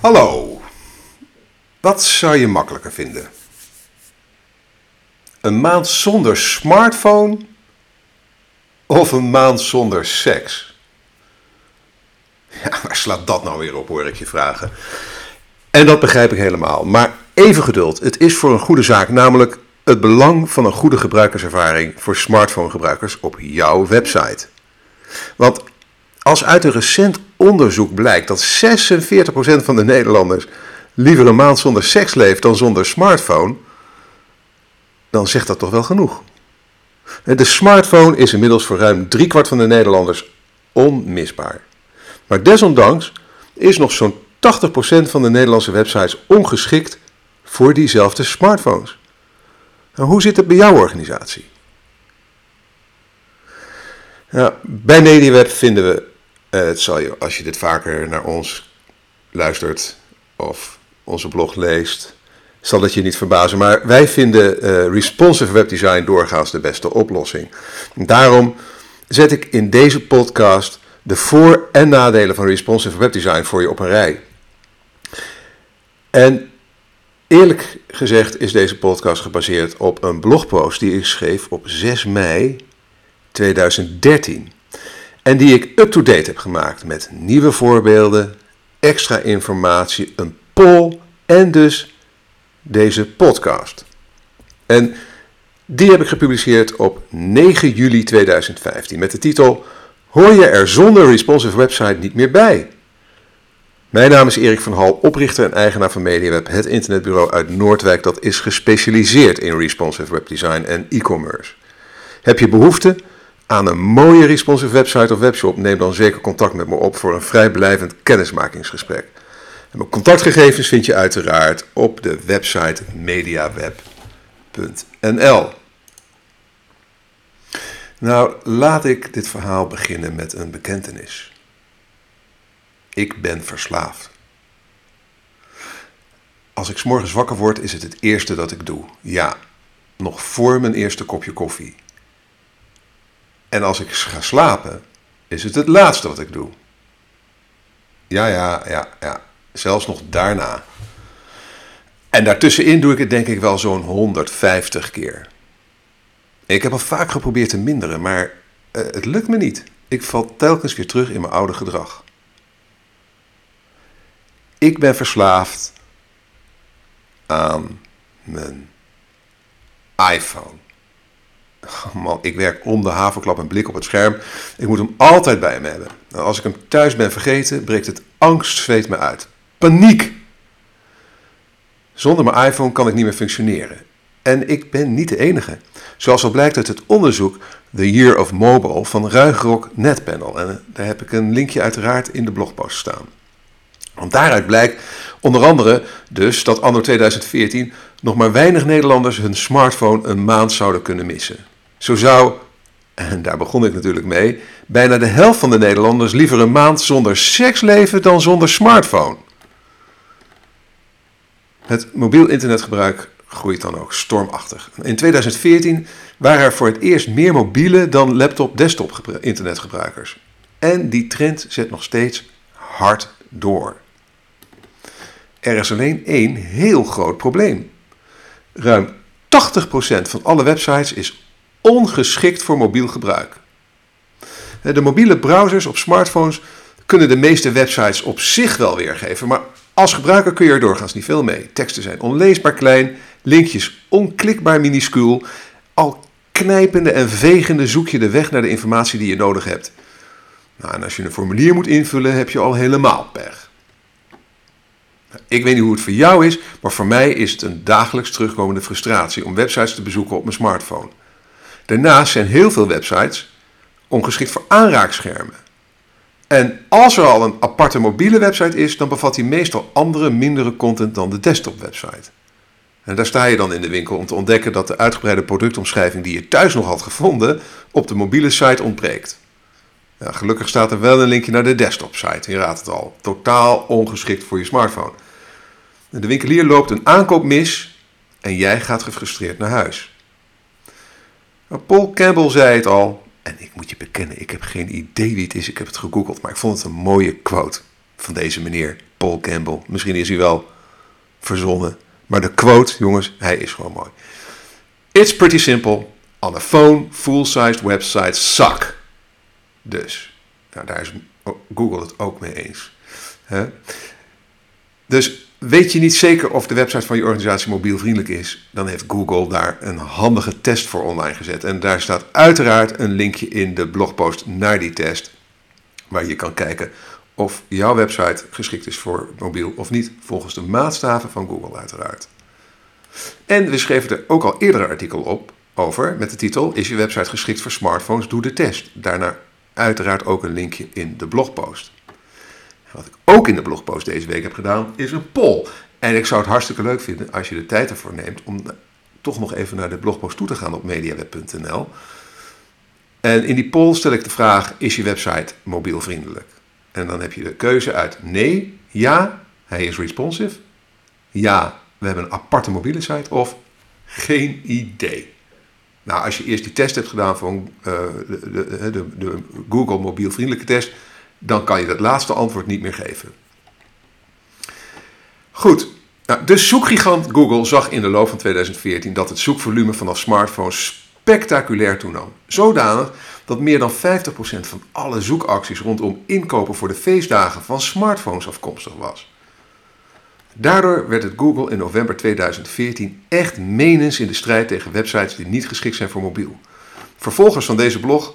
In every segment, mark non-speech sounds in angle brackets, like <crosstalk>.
Hallo. Wat zou je makkelijker vinden? Een maand zonder smartphone of een maand zonder seks? Ja, waar slaat dat nou weer op, hoor ik je vragen. En dat begrijp ik helemaal. Maar even geduld. Het is voor een goede zaak, namelijk het belang van een goede gebruikerservaring voor smartphonegebruikers op jouw website. Want als uit een recent onderzoek blijkt dat 46% van de Nederlanders liever een maand zonder seks leeft dan zonder smartphone, dan zegt dat toch wel genoeg. De smartphone is inmiddels voor ruim driekwart van de Nederlanders onmisbaar. Maar desondanks is nog zo'n 80% van de Nederlandse websites ongeschikt voor diezelfde smartphones. Nou, hoe zit het bij jouw organisatie? Nou, bij MediaWeb vinden we, uh, het zal je, als je dit vaker naar ons luistert of onze blog leest, zal het je niet verbazen. Maar wij vinden uh, responsive webdesign doorgaans de beste oplossing. Daarom zet ik in deze podcast de voor- en nadelen van responsive webdesign voor je op een rij. En eerlijk gezegd is deze podcast gebaseerd op een blogpost die ik schreef op 6 mei 2013. En die ik up-to-date heb gemaakt met nieuwe voorbeelden, extra informatie, een poll en dus deze podcast. En die heb ik gepubliceerd op 9 juli 2015 met de titel Hoor je er zonder responsive website niet meer bij? Mijn naam is Erik van Hal, oprichter en eigenaar van MediaWeb, het internetbureau uit Noordwijk dat is gespecialiseerd in responsive webdesign en e-commerce. Heb je behoefte aan een mooie responsive website of webshop? Neem dan zeker contact met me op voor een vrijblijvend kennismakingsgesprek. En mijn contactgegevens vind je uiteraard op de website mediaweb.nl. Nou, laat ik dit verhaal beginnen met een bekentenis. Ik ben verslaafd. Als ik morgens wakker word, is het het eerste dat ik doe. Ja, nog voor mijn eerste kopje koffie. En als ik ga slapen, is het het laatste wat ik doe. Ja, ja, ja, ja. Zelfs nog daarna. En daartussenin doe ik het denk ik wel zo'n 150 keer. Ik heb al vaak geprobeerd te minderen, maar uh, het lukt me niet. Ik val telkens weer terug in mijn oude gedrag. Ik ben verslaafd aan mijn iPhone. Oh man, ik werk om de haverklap en blik op het scherm. Ik moet hem altijd bij me hebben. Nou, als ik hem thuis ben vergeten, breekt het angstzweet me uit. Paniek! Zonder mijn iPhone kan ik niet meer functioneren. En ik ben niet de enige. Zoals al blijkt uit het onderzoek The Year of Mobile van Ruigrok Netpanel. En daar heb ik een linkje uiteraard in de blogpost staan. Want daaruit blijkt onder andere dus dat anno 2014 nog maar weinig Nederlanders hun smartphone een maand zouden kunnen missen. Zo zou, en daar begon ik natuurlijk mee, bijna de helft van de Nederlanders liever een maand zonder seks leven dan zonder smartphone. Het mobiel internetgebruik groeit dan ook stormachtig. In 2014 waren er voor het eerst meer mobiele dan laptop-desktop internetgebruikers. En die trend zet nog steeds hard door. Er is alleen één heel groot probleem. Ruim 80% van alle websites is ongeschikt voor mobiel gebruik. De mobiele browsers op smartphones kunnen de meeste websites op zich wel weergeven, maar als gebruiker kun je er doorgaans niet veel mee. Teksten zijn onleesbaar klein, linkjes onklikbaar minuscuul. Al knijpende en vegende zoek je de weg naar de informatie die je nodig hebt. Nou, en als je een formulier moet invullen, heb je al helemaal pech. Ik weet niet hoe het voor jou is, maar voor mij is het een dagelijks terugkomende frustratie om websites te bezoeken op mijn smartphone. Daarnaast zijn heel veel websites ongeschikt voor aanraakschermen. En als er al een aparte mobiele website is, dan bevat die meestal andere, mindere content dan de desktop website. En daar sta je dan in de winkel om te ontdekken dat de uitgebreide productomschrijving die je thuis nog had gevonden, op de mobiele site ontbreekt. Gelukkig staat er wel een linkje naar de desktop site, je raadt het al. Totaal ongeschikt voor je smartphone. De winkelier loopt een aankoop mis en jij gaat gefrustreerd naar huis. Paul Campbell zei het al, en ik moet je bekennen, ik heb geen idee wie het is, ik heb het gegoogeld, maar ik vond het een mooie quote. van deze meneer Paul Campbell. Misschien is hij wel verzonnen, maar de quote, jongens, hij is gewoon mooi. It's pretty simple. On a phone, full-sized websites suck. Dus, nou, daar is Google het ook mee eens. Dus weet je niet zeker of de website van je organisatie mobielvriendelijk is, dan heeft Google daar een handige test voor online gezet. En daar staat uiteraard een linkje in de blogpost naar die test, waar je kan kijken of jouw website geschikt is voor mobiel of niet, volgens de maatstaven van Google uiteraard. En we schreven er ook al eerder een artikel op over met de titel Is je website geschikt voor smartphones? Doe de test. Daarna uiteraard ook een linkje in de blogpost. Wat ik ook in de blogpost deze week heb gedaan, is een poll. En ik zou het hartstikke leuk vinden als je de tijd ervoor neemt om toch nog even naar de blogpost toe te gaan op mediaweb.nl. En in die poll stel ik de vraag: is je website mobielvriendelijk? En dan heb je de keuze uit nee, ja, hij is responsive. Ja, we hebben een aparte mobiele site. Of geen idee. Nou, als je eerst die test hebt gedaan van uh, de, de, de, de, Google mobielvriendelijke test, dan kan je dat laatste antwoord niet meer geven. Goed, nou, de zoekgigant Google zag in de loop van 2014 dat het zoekvolume vanaf smartphones spectaculair toenam. Zodanig dat meer dan 50% van alle zoekacties rondom inkopen voor de feestdagen van smartphones afkomstig was. Daardoor werd het Google in november 2014 echt menens in de strijd tegen websites die niet geschikt zijn voor mobiel. Vervolgers van deze blog,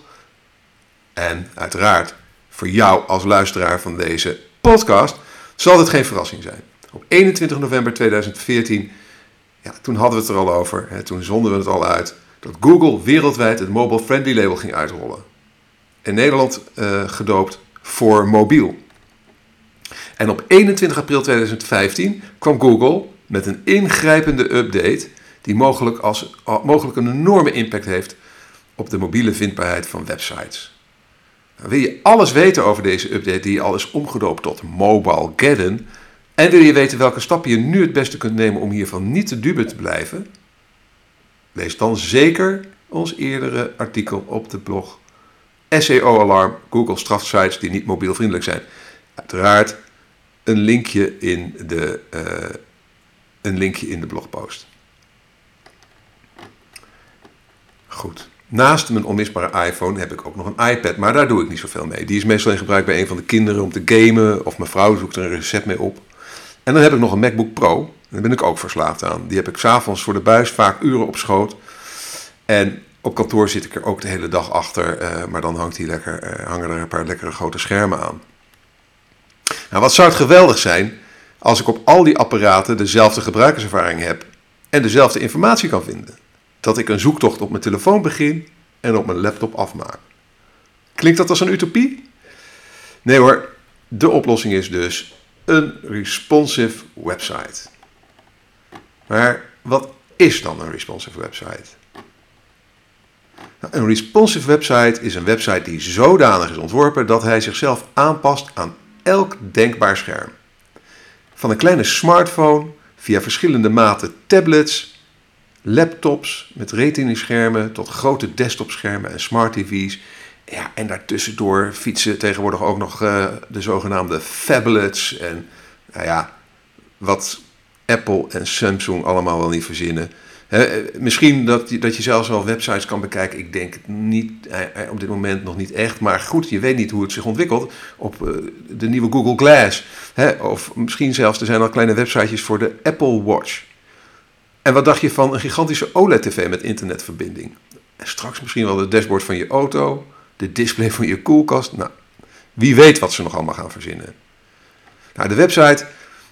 en uiteraard voor jou als luisteraar van deze podcast, zal dit geen verrassing zijn. Op 21 november 2014, ja, toen hadden we het er al over, hè, toen zonden we het al uit, dat Google wereldwijd het Mobile Friendly label ging uitrollen. In Nederland uh, gedoopt voor mobiel. En op 21 april 2015 kwam Google met een ingrijpende update die mogelijk, als, mogelijk een enorme impact heeft op de mobiele vindbaarheid van websites. Wil je alles weten over deze update die al is omgedoopt tot Mobile Geddon en wil je weten welke stappen je nu het beste kunt nemen om hiervan niet te dupe te blijven? Lees dan zeker ons eerdere artikel op de blog SEO Alarm Google straft sites die niet mobielvriendelijk zijn. Uiteraard een linkje in de, uh, een linkje in de blogpost. Goed. Naast mijn onmisbare iPhone heb ik ook nog een iPad, maar daar doe ik niet zoveel mee. Die is meestal in gebruik bij een van de kinderen om te gamen of mijn vrouw zoekt er een recept mee op. En dan heb ik nog een MacBook Pro. Daar ben ik ook verslaafd aan. Die heb ik s'avonds voor de buis vaak uren op schoot. En op kantoor zit ik er ook de hele dag achter, uh, maar dan hangt die lekker, uh, hangen er een paar lekkere grote schermen aan. Nou, wat zou het geweldig zijn als ik op al die apparaten dezelfde gebruikerservaring heb en dezelfde informatie kan vinden. Dat ik een zoektocht op mijn telefoon begin en op mijn laptop afmaak. Klinkt dat als een utopie? Nee hoor, de oplossing is dus een responsive website. Maar wat is dan een responsive website? Nou, een responsive website is een website die zodanig is ontworpen dat hij zichzelf aanpast aan elk denkbaar scherm. Van een kleine smartphone via verschillende maten tablets, laptops met retina-schermen tot grote desktopschermen en smart TV's. Ja, en daartussendoor fietsen tegenwoordig ook nog uh, de zogenaamde phablets en nou ja, wat Apple en Samsung allemaal wel niet verzinnen. misschien dat je, dat je zelfs wel websites kan bekijken. Ik denk niet, op dit moment nog niet echt. Maar goed, je weet niet hoe het zich ontwikkelt op eh, de nieuwe Google Glass. of misschien zelfs, er zijn al kleine websitejes voor de Apple Watch. En wat dacht je van een gigantische OLED-tv met internetverbinding? En straks misschien wel de dashboard van je auto, de display van je koelkast. Nou, wie weet wat ze nog allemaal gaan verzinnen. Nou, de website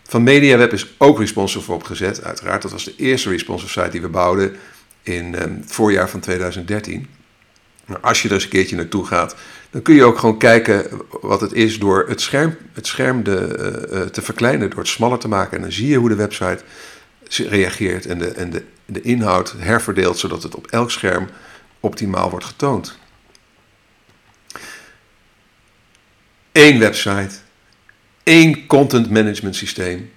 van MediaWeb is ook responsive opgezet. Uiteraard, dat was de eerste responsive site die we bouwden in ehm, het voorjaar van 2013. Maar als je er eens een keertje naartoe gaat, dan kun je ook gewoon kijken wat het is door het scherm, het scherm de, uh, te verkleinen, door het smaller te maken. En dan zie je hoe de website reageert en de, en de, de inhoud herverdeelt, zodat het op elk scherm optimaal wordt getoond. Eén website, één content management systeem,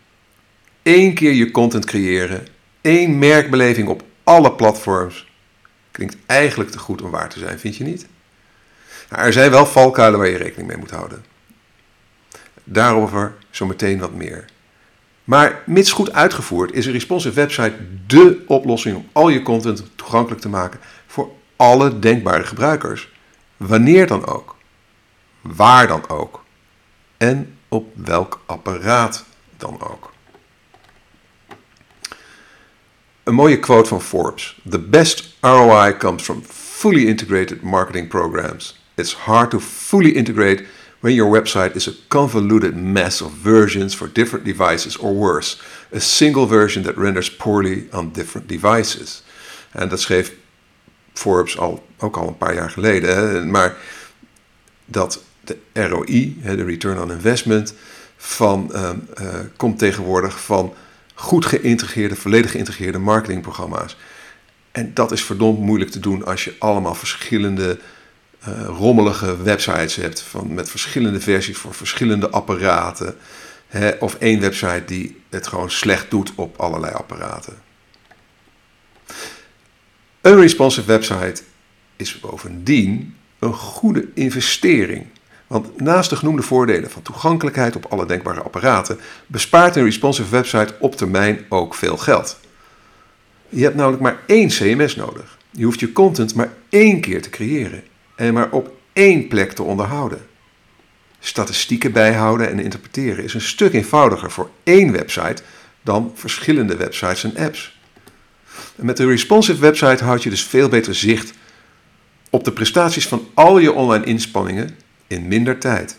één keer je content creëren, één merkbeleving op alle platforms. Klinkt eigenlijk te goed om waar te zijn, vind je niet? Nou, er zijn wel valkuilen waar je rekening mee moet houden. Daarover zometeen wat meer. Maar mits goed uitgevoerd is een responsive website dé oplossing om al je content toegankelijk te maken voor alle denkbare gebruikers. Wanneer dan ook. Waar dan ook. En op welk apparaat dan ook. Een mooie quote van Forbes. The best ROI comes from fully integrated marketing programs. It's hard to fully integrate when your website is a convoluted mess of versions for different devices or worse, a single version that renders poorly on different devices. En dat schreef Forbes al, ook al een paar jaar geleden. Hè? Maar dat de ROI, de return on investment, van, uh, uh, komt tegenwoordig van goed geïntegreerde, volledig geïntegreerde marketingprogramma's. En dat is verdomd moeilijk te doen als je allemaal verschillende uh, rommelige websites hebt van, met verschillende versies voor verschillende apparaten. Hè, of één website die het gewoon slecht doet op allerlei apparaten. Een responsive website is bovendien een goede investering. Want naast de genoemde voordelen van toegankelijkheid op alle denkbare apparaten, bespaart een responsive website op termijn ook veel geld. Je hebt namelijk maar één CMS nodig. Je hoeft je content maar één keer te creëren en maar op één plek te onderhouden. Statistieken bijhouden en interpreteren is een stuk eenvoudiger voor één website dan verschillende websites en apps. Met een responsive website houd je dus veel beter zicht op de prestaties van al je online inspanningen in minder tijd.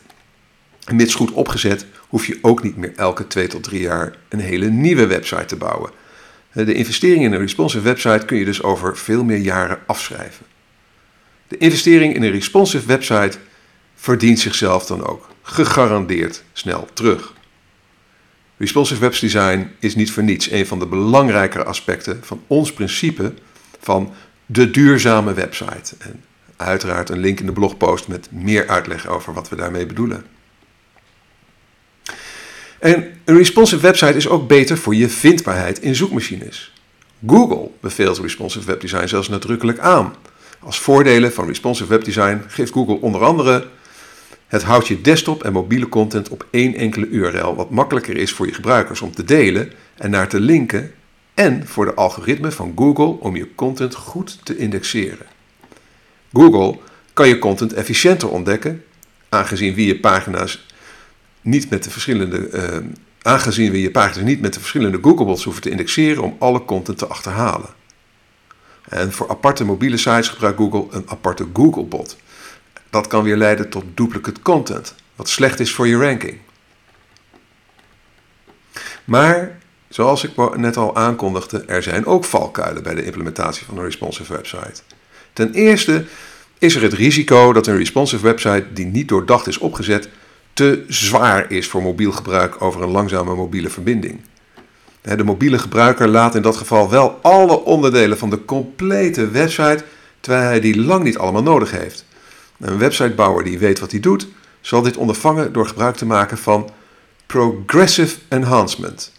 En mits goed opgezet hoef je ook niet meer elke twee tot drie jaar een hele nieuwe website te bouwen. De investering in een responsive website kun je dus over veel meer jaren afschrijven. De investering in een responsive website verdient zichzelf dan ook gegarandeerd snel terug. Responsive webdesign is niet voor niets een van de belangrijkere aspecten van ons principe van de duurzame website. En uiteraard een link in de blogpost met meer uitleg over wat we daarmee bedoelen. En een responsive website is ook beter voor je vindbaarheid in zoekmachines. Google beveelt responsive webdesign zelfs nadrukkelijk aan. Als voordelen van responsive webdesign geeft Google onder andere het houdt je desktop en mobiele content op één enkele URL, wat makkelijker is voor je gebruikers om te delen en naar te linken en voor de algoritme van Google om je content goed te indexeren. Google kan je content efficiënter ontdekken, aangezien wie je pagina's niet met de verschillende, uh, aangezien we je pagina's niet met de verschillende Googlebots hoeven te indexeren om alle content te achterhalen. En voor aparte mobiele sites gebruikt Google een aparte Googlebot. Dat kan weer leiden tot duplicate content, wat slecht is voor je ranking. Maar, zoals ik net al aankondigde, er zijn ook valkuilen bij de implementatie van een responsive website. Ten eerste is er het risico dat een responsive website die niet doordacht is opgezet te zwaar is voor mobiel gebruik over een langzame mobiele verbinding. De mobiele gebruiker laat in dat geval wel alle onderdelen van de complete website, terwijl hij die lang niet allemaal nodig heeft. Een websitebouwer die weet wat hij doet, zal dit ondervangen door gebruik te maken van Progressive Enhancement.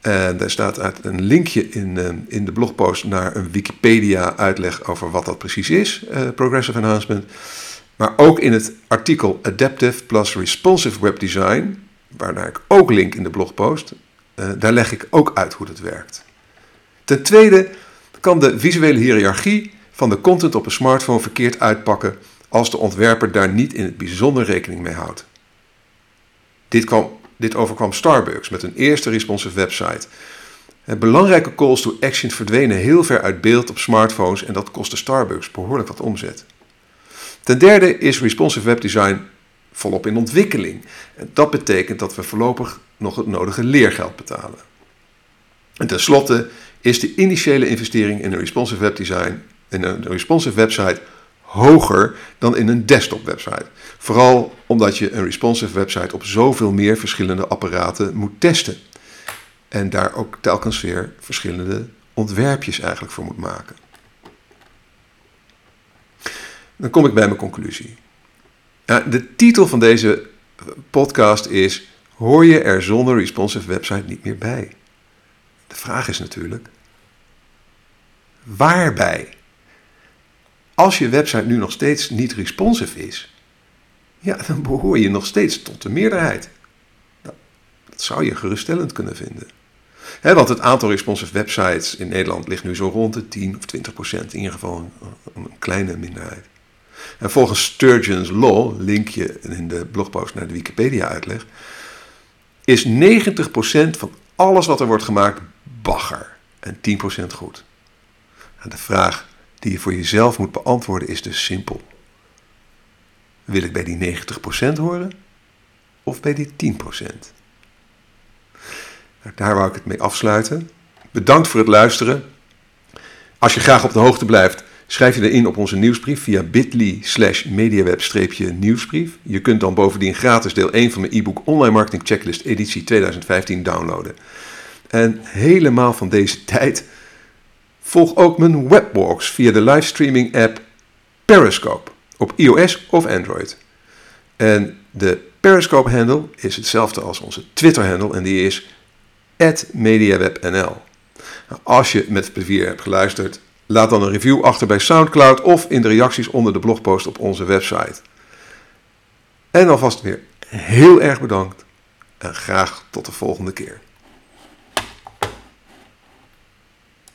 En daar staat uit een linkje in, eh, in de blogpost naar een Wikipedia-uitleg over wat dat precies is, uh, Progressive Enhancement. Maar ook in het artikel Adaptive plus Responsive Web Design, waarnaar ik ook link in de blogpost, uh, daar leg ik ook uit hoe dat werkt. Ten tweede kan de visuele hiërarchie van de content op een smartphone verkeerd uitpakken als de ontwerper daar niet in het bijzonder rekening mee houdt. Dit, kwam, dit overkwam Starbucks met een eerste responsive website. Het belangrijke calls to action verdwenen heel ver uit beeld op smartphones en dat kostte Starbucks behoorlijk wat omzet. Ten derde is responsive webdesign volop in ontwikkeling. En dat betekent dat we voorlopig nog het nodige leergeld betalen. En tenslotte is de initiële investering in een responsive webdesign in een responsive website hoger dan in een desktop website. Vooral omdat je een responsive website op zoveel meer verschillende apparaten moet testen. En daar ook telkens weer verschillende ontwerpjes eigenlijk voor moet maken. Dan kom ik bij mijn conclusie. De titel van deze podcast is: Hoor je er zonder responsive website niet meer bij? De vraag is natuurlijk: waarbij? Als je website nu nog steeds niet responsive is, ja, dan behoor je nog steeds tot de meerderheid. Nou, dat zou je geruststellend kunnen vinden. want het aantal responsive websites in Nederland ligt nu zo rond de 10 of 20 procent. In ieder geval een kleine minderheid. En volgens Sturgeon's Law, linkje in de blogpost naar de Wikipedia-uitleg, is 90% van alles wat er wordt gemaakt bagger en 10% goed. En de vraag die je voor jezelf moet beantwoorden is dus simpel. Wil ik bij die 90% horen of bij die 10%? Nou, daar wou ik het mee afsluiten. Bedankt voor het luisteren. Als je graag op de hoogte blijft, schrijf je erin op onze nieuwsbrief via bit.ly slash mediaweb-nieuwsbrief. Je kunt dan bovendien gratis deel 1 van mijn e-book Online Marketing Checklist editie 2015 downloaden. En helemaal van deze <laughs> tijd volg ook mijn webwalks via de livestreaming app Periscope op iOS of Android. En de Periscope-handle is hetzelfde als onze Twitter-handle en die is @mediawebnl. Nou, als je met plezier hebt geluisterd, laat dan een review achter bij SoundCloud of in de reacties onder de blogpost op onze website. En alvast weer heel erg bedankt en graag tot de volgende keer.